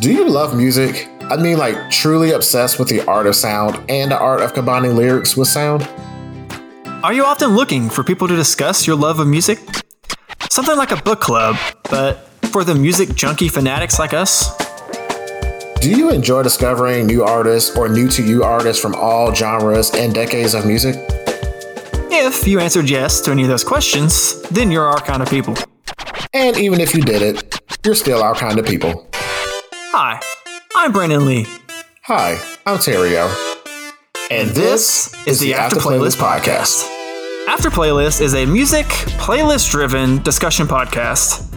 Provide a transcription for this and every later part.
Do you love music? I mean, like, truly obsessed with the art of sound and the art of combining lyrics with sound? Are you often looking for people to discuss your love of music? Something like a book club, but for the music junkie fanatics like us? Do you enjoy discovering new artists or new to you artists from all genres and decades of music? If you answered yes to any of those questions, then you're our kind of people. And even if you did it, you're still our kind of people. Hi, I'm Brandon Lee. Hi, I'm Terry-Yo. And this is the After Playlist Podcast. After Playlist is a music, playlist driven discussion podcast.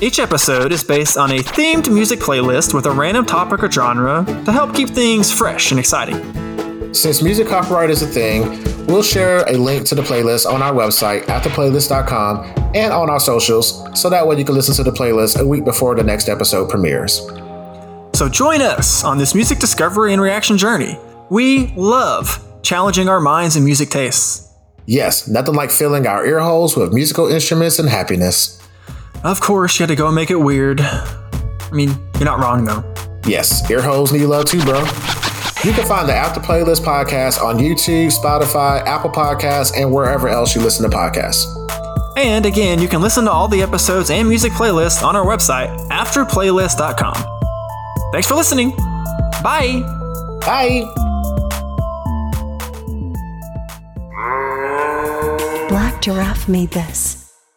Each episode is based on a themed music playlist with a random topic or genre to help keep things fresh and exciting. Since music copyright is a thing, we'll share a link to the playlist on our website, afterplaylist.com, and on our socials, so that way you can listen to the playlist a week before the next episode premieres. So join us on this music discovery and reaction journey. We love challenging our minds and music tastes. Yes, nothing like filling our ear holes with musical instruments and happiness. Of course, you had to go and make it weird. I mean, you're not wrong though. Yes, ear holes need love too, bro. You can find the After Playlist podcast on YouTube, Spotify, Apple Podcasts, and wherever else you listen to podcasts. And again, you can listen to all the episodes and music playlists on our website, afterplaylist.com. Thanks for listening. Bye. Bye. Black Giraffe made this.